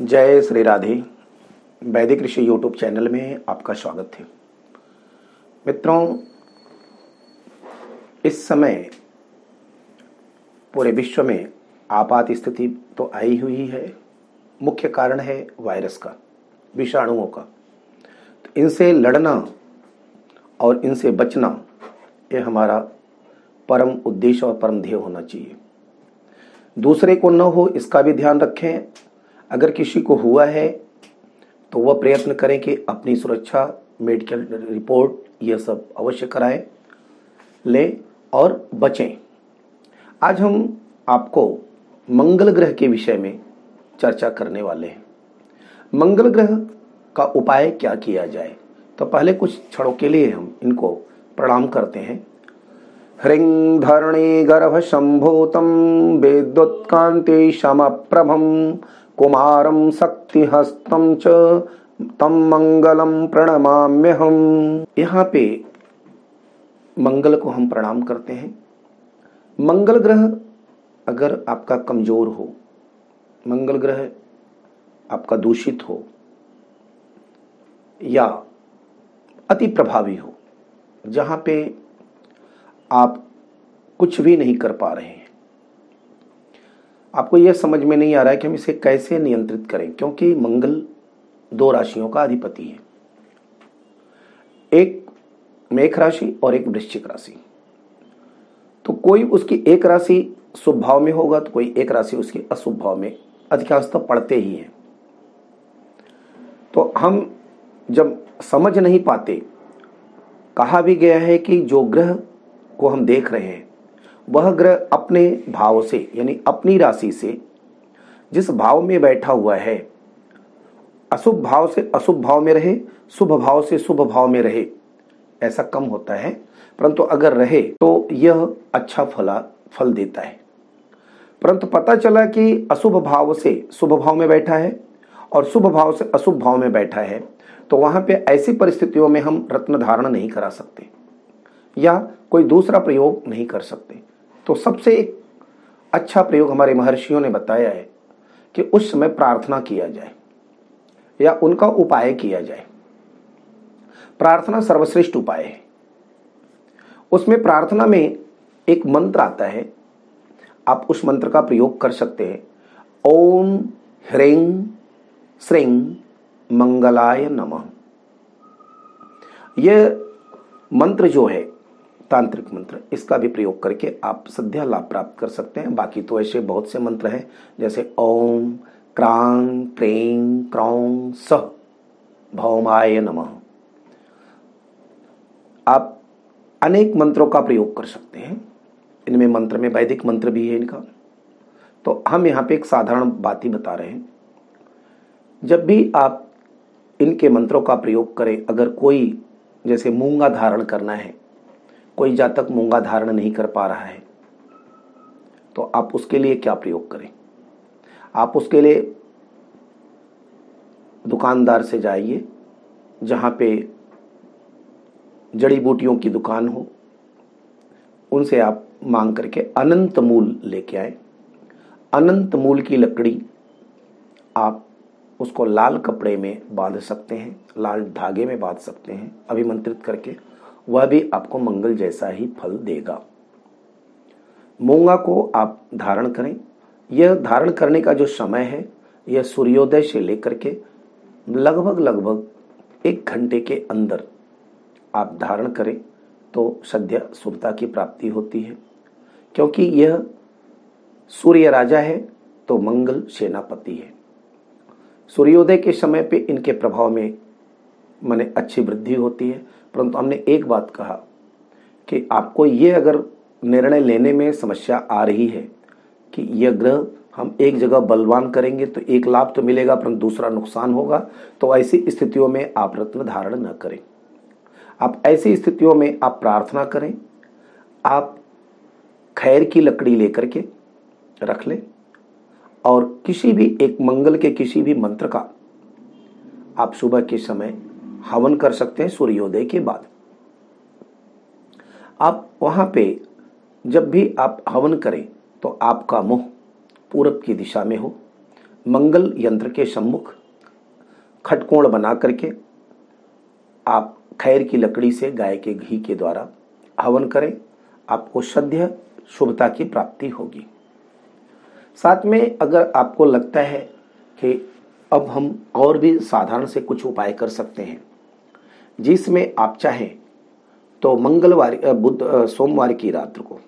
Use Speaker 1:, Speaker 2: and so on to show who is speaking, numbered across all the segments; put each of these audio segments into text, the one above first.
Speaker 1: जय श्री राधे। वैदिक ऋषि YouTube channel में आपका स्वागत है। मित्रों, इस समय पूरे विश्व में आपात स्थिति तो आई हुई है। मुख्य कारण है वायरस का, विषाणुओं का। तो इनसे लड़ना और इनसे बचना, ये हमारा परम उद्देश्य और परम ध्येय होना चाहिए। दूसरे को न हो, इसका भी ध्यान रखें। अगर किसी को हुआ है तो वह प्रयत्न करें कि अपनी सुरक्षा मेडिकल रिपोर्ट यह सब अवश्य कराएँ, लें और बचें। आज हम आपको मंगल ग्रह के विषय में चर्चा करने वाले हैं। मंगल ग्रह का उपाय क्या किया जाए? तो पहले कुछ क्षणों के लिए हम इनको प्रणाम करते हैं। ह्रीं धरणी गर्भ संभूतम कुमारम शक्तिहस्तम च तम मंगलम प्रणमाम्य हम यहाँ पे मंगल को हम प्रणाम करते हैं। मंगल ग्रह अगर आपका कमज़ोर हो, मंगल ग्रह आपका दूषित हो, या अति प्रभावी हो, जहाँ पे आप कुछ भी नहीं कर पा रहे हैं आपको यह समझ में नहीं आ रहा है कि हम इसे कैसे नियंत्रित करें, क्योंकि मंगल दो राशियों का अधिपति है। एक मेघ राशि और एक वृश्चिक राशि। तो कोई उसकी एक राशि शुभ भाव में होगा तो कोई एक राशि उसकी अशुभ भाव में अधिकांशतः पढ़ते ही हैं। तो हम जब समझ नहीं पाते, कहा भी गया है कि जो ग्रह को हम देख रहे हैं वह ग्रह अपने भाव से, यानी अपनी राशि से, जिस भाव में बैठा हुआ है, अशुभ भाव से अशुभ भाव में रहे, शुभ भाव से शुभ भाव में रहे, ऐसा कम होता है। परंतु अगर रहे तो यह अच्छा फला, फल देता है। परंतु पता चला कि अशुभ भाव से शुभ भाव में बैठा है और शुभ भाव से अशुभ भाव में बैठा है तो वहाँ पे ऐसी परिस्थितियों में हम रत्न धारण नहीं करा सकते या कोई दूसरा प्रयोग नहीं कर सकते। तो सबसे एक अच्छा प्रयोग हमारे महर्षियों ने बताया है कि उस समय प्रार्थना किया जाए या उनका उपाय किया जाए। प्रार्थना सर्वश्रेष्ठ उपाय है। उसमें प्रार्थना में एक मंत्र आता है। आप उस मंत्र का प्रयोग कर सकते हैं। ओम ह्रें श्रें मंगलाय नमः। यह मंत्र जो है तांत्रिक मंत्र। इसका भी प्रयोग करके आप सद्या लाभ प्राप्त कर सकते हैं। बाकी तो ऐसे बहुत से मंत्र हैं, जैसे ओम क्रांग क्रें, क्रौं सह भौमाय नमः। आप अनेक मंत्रों का प्रयोग कर सकते हैं। इनमें मंत्र में वैदिक मंत्र भी है इनका। तो हम यहाँ पे एक साधारण बात ही बता रहे हैं। जब भी आप इनके मंत्रों का प्रयोग करें, अगर कोई जैसे मूँगा धारण करना है कोई जातक मूँगा धारण नहीं कर पा रहा है। तो आप उसके लिए क्या प्रयोग करें? आप उसके लिए दुकानदार से जाइए, जहाँ पे जड़ी बूटियों की दुकान हो। उनसे आप मांग करके अनंत मूल लेके आए। अनंत मूल की लकड़ी आप उसको लाल कपड़े में बाँध सकते हैं, लाल धागे में बाँध सकते हैं, अभिमंत्रित करके। वह भी आपको मंगल जैसा ही फल देगा। मूँगा को आप धारण करें। यह धारण करने का जो समय है, यह सूर्योदय से लेकर के लगभग लगभग एक घंटे के अंदर आप धारण करें तो सद्य शुभता की प्राप्ति होती है। क्योंकि यह सूर्य राजा है तो मंगल सेनापति है। सूर्योदय के समय पे इनके प्रभाव में मैंने अच्छी वृद्धि होती है। परंतु हमने एक बात कहा कि आपको ये अगर निर्णय लेने में समस्या आ रही है कि यह ग्रह हम एक जगह बलवान करेंगे तो एक लाभ तो मिलेगा, परंतु दूसरा नुकसान होगा तो ऐसी स्थितियों में आप रत्न धारण न करें। आप ऐसी स्थितियों में आप प्रार्थना करें, आप खैर की लकड़ी लेकर के रख लें और किसी भी एक मंगल के किसी भी मंत्र का आप सुबह के समय हवन कर सकते हैं सूर्योदय के बाद। आप वहाँ पे जब भी आप हवन करें तो आपका मुँह पूरब की दिशा में हो, मंगल यंत्र के सम्मुख, खटकोण बना करके आप खैर की लकड़ी से गाय के घी के द्वारा हवन करें, आपको सद्य शुभता की प्राप्ति होगी। साथ में अगर आपको लगता है कि अब हम और भी साधारण से कुछ उपाय कर सकते हैं जिसमें आप चाहें तो मंगलवार बुध सोमवार की रात्र को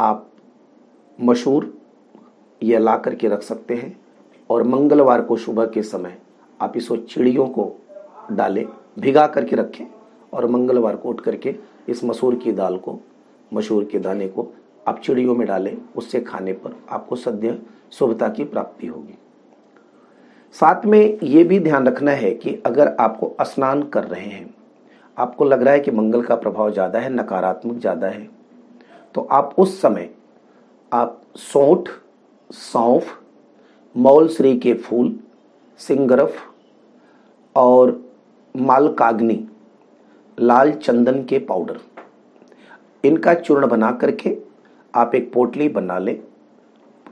Speaker 1: आप मशहूर यह ला करके रख सकते हैं और मंगलवार को सुबह के समय आप इसको चिड़ियों को डालें, भिगा करके रखें और मंगलवार को उठ करके इस मसूर की दाल को मसूर के दाने को आप चिड़ियों में डालें, उससे खाने पर आपको सद्य शुभता की प्राप्ति होगी। साथ में ये भी ध्यान रखना है कि अगर आपको स्नान कर रहे हैं, आपको लग रहा है कि मंगल का प्रभाव ज़्यादा है, नकारात्मक ज़्यादा है तो आप उस समय आप सौठ, सौंफ मौलश्री के फूल, सिंगरफ और मालकाग्नि, लाल चंदन के पाउडर, इनका चूर्ण बना करके आप एक पोटली बना लें,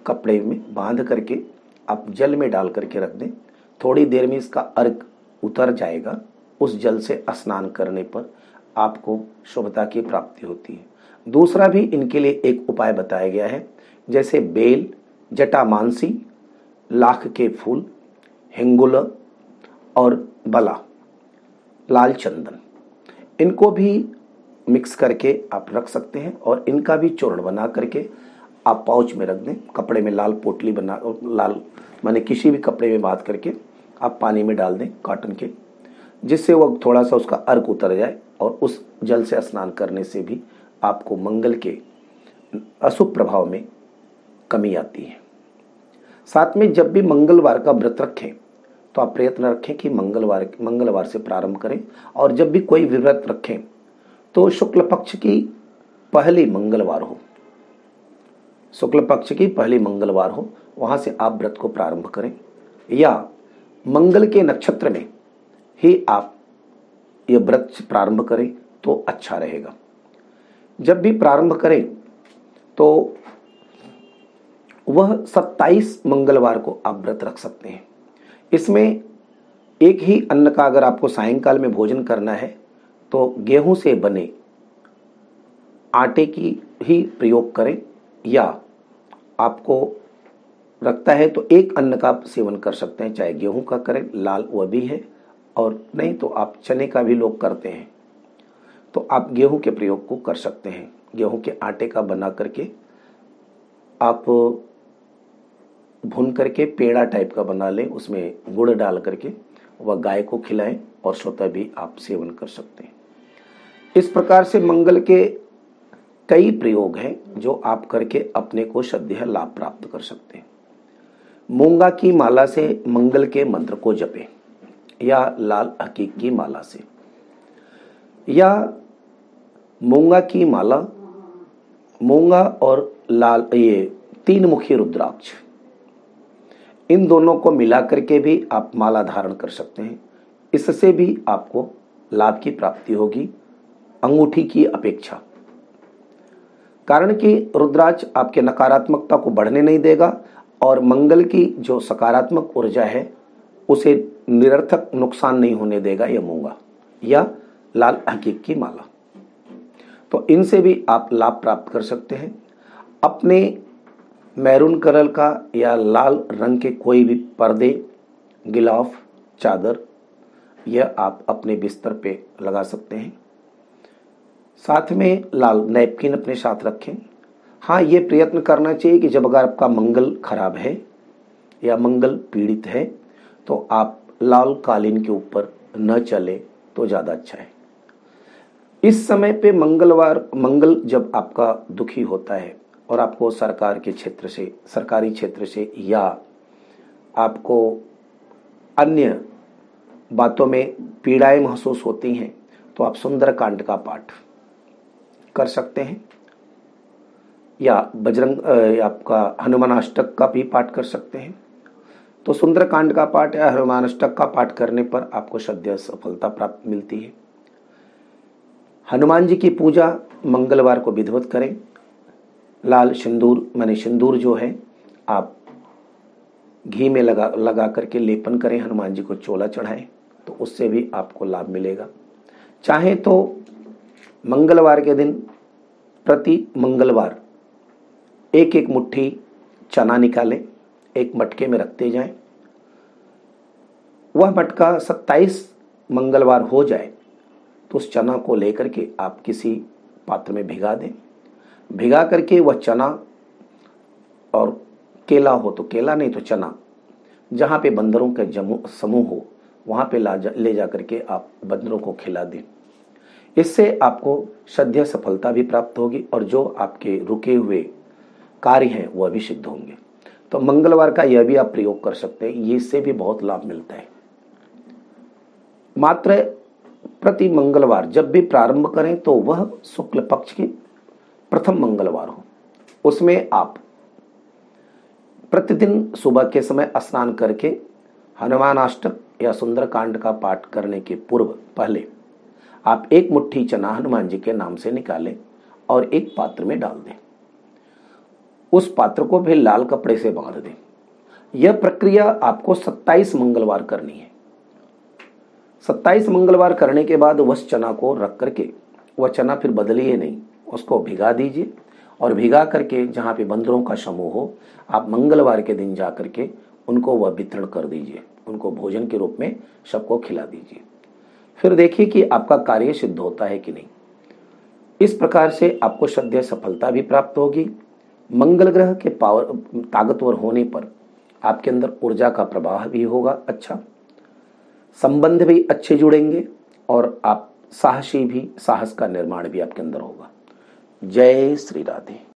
Speaker 1: कपड़े में बाँध करके आप जल में डाल करके रख दें। थोड़ी देर में इसका अर्क उतर जाएगा। उस जल से स्नान करने पर आपको शुभता की प्राप्ति होती है। दूसरा भी इनके लिए एक उपाय बताया गया है। जैसे बेल, जटा मानसी, लाख के फूल, हिंगुल और बला, लाल चंदन। इनको भी मिक्स करके आप रख सकते हैं और इनका भी चूर्ण बना करके आप पाउच में रख दें, कपड़े में लाल पोटली बना, लाल, माने किसी भी कपड़े में बात करके आप पानी में डाल दें कॉटन के, जिससे वो थोड़ा सा उसका अर्क उतर जाए और उस जल से स्नान करने से भी आपको मंगल के अशुभ प्रभाव में कमी आती है। साथ में जब भी मंगलवार का व्रत रखें तो आप प्रयत्न रखें कि मंगलवार मंगलवार से प्रारंभ करें और जब भी कोई व्रत रखें तो शुक्ल पक्ष की पहली मंगलवार हो। शुक्ल पक्ष की पहली मंगलवार हो, वहाँ से आप व्रत को प्रारंभ करें। या मंगल के नक्षत्र में ही आप ये व्रत प्रारंभ करें तो अच्छा रहेगा। जब भी प्रारंभ करें तो वह 27 मंगलवार को आप व्रत रख सकते हैं। इसमें एक ही अन्न का अगर आपको सायंकाल में भोजन करना है तो गेहूँ से बने आटे की ही प्रयोग करें, या आपको रखता है तो एक अन्न का सेवन कर सकते हैं, चाहे गेहूँ का करें, लाल वह भी है, और नहीं तो आप चने का भी लोग करते हैं। तो आप गेहूँ के प्रयोग को कर सकते हैं। गेहूँ के आटे का बना करके आप भून करके पेड़ा टाइप का बना लें, उसमें गुड़ डाल करके वह गाय को खिलाएँ और स्वतः भी आप सेवन कर सकते हैं। इस प्रकार से मंगल के कई प्रयोग हैं जो आप करके अपने को श्रद्धेय लाभ प्राप्त कर सकते हैं। मूँगा की माला से मंगल के मंत्र को जपें, या लाल हकीक की माला से। या मूँगा की माला, मूँगा और लाल, ये तीन मुखी रुद्राक्ष। इन दोनों को मिला करके भी आप माला धारण कर सकते हैं। इससे भी आपको लाभ की प्राप्ति होगी, अंगूठी की अपेक्षा। कारण कि रुद्राक्ष आपके नकारात्मकता को बढ़ने नहीं देगा और मंगल की जो सकारात्मक ऊर्जा है, उसे निरर्थक नुकसान नहीं होने देगा यह मूँगा या लाल हकीक की माला। तो इनसे भी आप लाभ प्राप्त कर सकते हैं। अपने मैरून कलर का या लाल रंग के कोई भी पर्दे, गिलाफ, चादर, यह आप अपने बिस्तर पे लगा सकते हैं। साथ में लाल नैपकिन अपने साथ रखें। हाँ ये प्रयत्न करना चाहिए कि जब अगर आपका मंगल खराब है या मंगल पीड़ित है तो आप लाल कालीन के ऊपर न चले तो ज़्यादा अच्छा है। इस समय पे मंगलवार, मंगल जब आपका दुखी होता है और आपको सरकार के क्षेत्र से, सरकारी क्षेत्र से या आपको अन्य बातों में पीड़ाएँ महसूस होती हैं तो आप सुंदरकांड का पाठ कर सकते हैं, या बजरंग आपका हनुमान अष्टक का भी पाठ कर सकते हैं। तो सुंदरकांड का पाठ या हनुमान अष्टक का पाठ करने पर आपको श्रद्धेय सफलता प्राप्त मिलती है। हनुमान जी की पूजा मंगलवार को विधिवत करें। लाल सिंदूर, माने सिंदूर जो है, आप घी में लगा लगा करके लेपन करें, हनुमान जी को चोला चढ़ाएँ तो उससे भी आपको लाभ मिलेगा। चाहे तो मंगलवार के दिन प्रति मंगलवार एक एक मुट्ठी चना निकालें एक मटके में रखते जाएँ। वह मटका 27 मंगलवार हो जाए तो उस चना को लेकर के आप किसी पात्र में भिगा दें। भिगा करके वह चना और केला हो तो केला नहीं तो चना। जहाँ पे बंदरों के जमू समूह हो वहाँ पे ला जा, ले जा करके आप बंदरों को खिला दें। इससे आपको श्रद्धा सफलता भी प्राप्त होगी और जो आपके रुके हुए कार्य हैं वह भी सिद्ध होंगे। तो मंगलवार का यह भी आप प्रयोग कर सकते हैं। इससे भी बहुत लाभ मिलता है। मात्र प्रति मंगलवार जब भी प्रारंभ करें तो वह शुक्ल पक्ष के प्रथम मंगलवार हो। उसमें आप प्रतिदिन सुबह के समय स्नान करके हनुमान अष्टक या सुंदरकांड का पाठ करने के पूर्व, पहले आप एक मुट्ठी चना हनुमान जी के नाम से निकालें और एक पात्र में डाल दें। उस पात्र को फिर लाल कपड़े से बाँध दें। यह प्रक्रिया आपको 27 मंगलवार करनी है। 27 मंगलवार करने के बाद वह चना को रख करके, वह चना फिर बदलिए नहीं, उसको भिगा दीजिए और भिगा करके जहाँ पे बंदरों का समूह हो, आप मंगलवार के दिन जा करके उनको वह वितरण कर दीजिए। उनको भोजन के रूप में सबको खिला दीजिए। फिर देखिए कि आपका कार्य सिद्ध होता है कि नहीं। इस प्रकार से आपको श्रद्धेय सफलता भी प्राप्त होगी। मंगल ग्रह के पावर, ताकतवर होने पर आपके अंदर ऊर्जा का प्रवाह भी होगा। अच्छा। संबंध भी अच्छे जुड़ेंगे और आप साहसी भी, साहस का निर्माण भी आपके अंदर होगा। जय श्री राधे।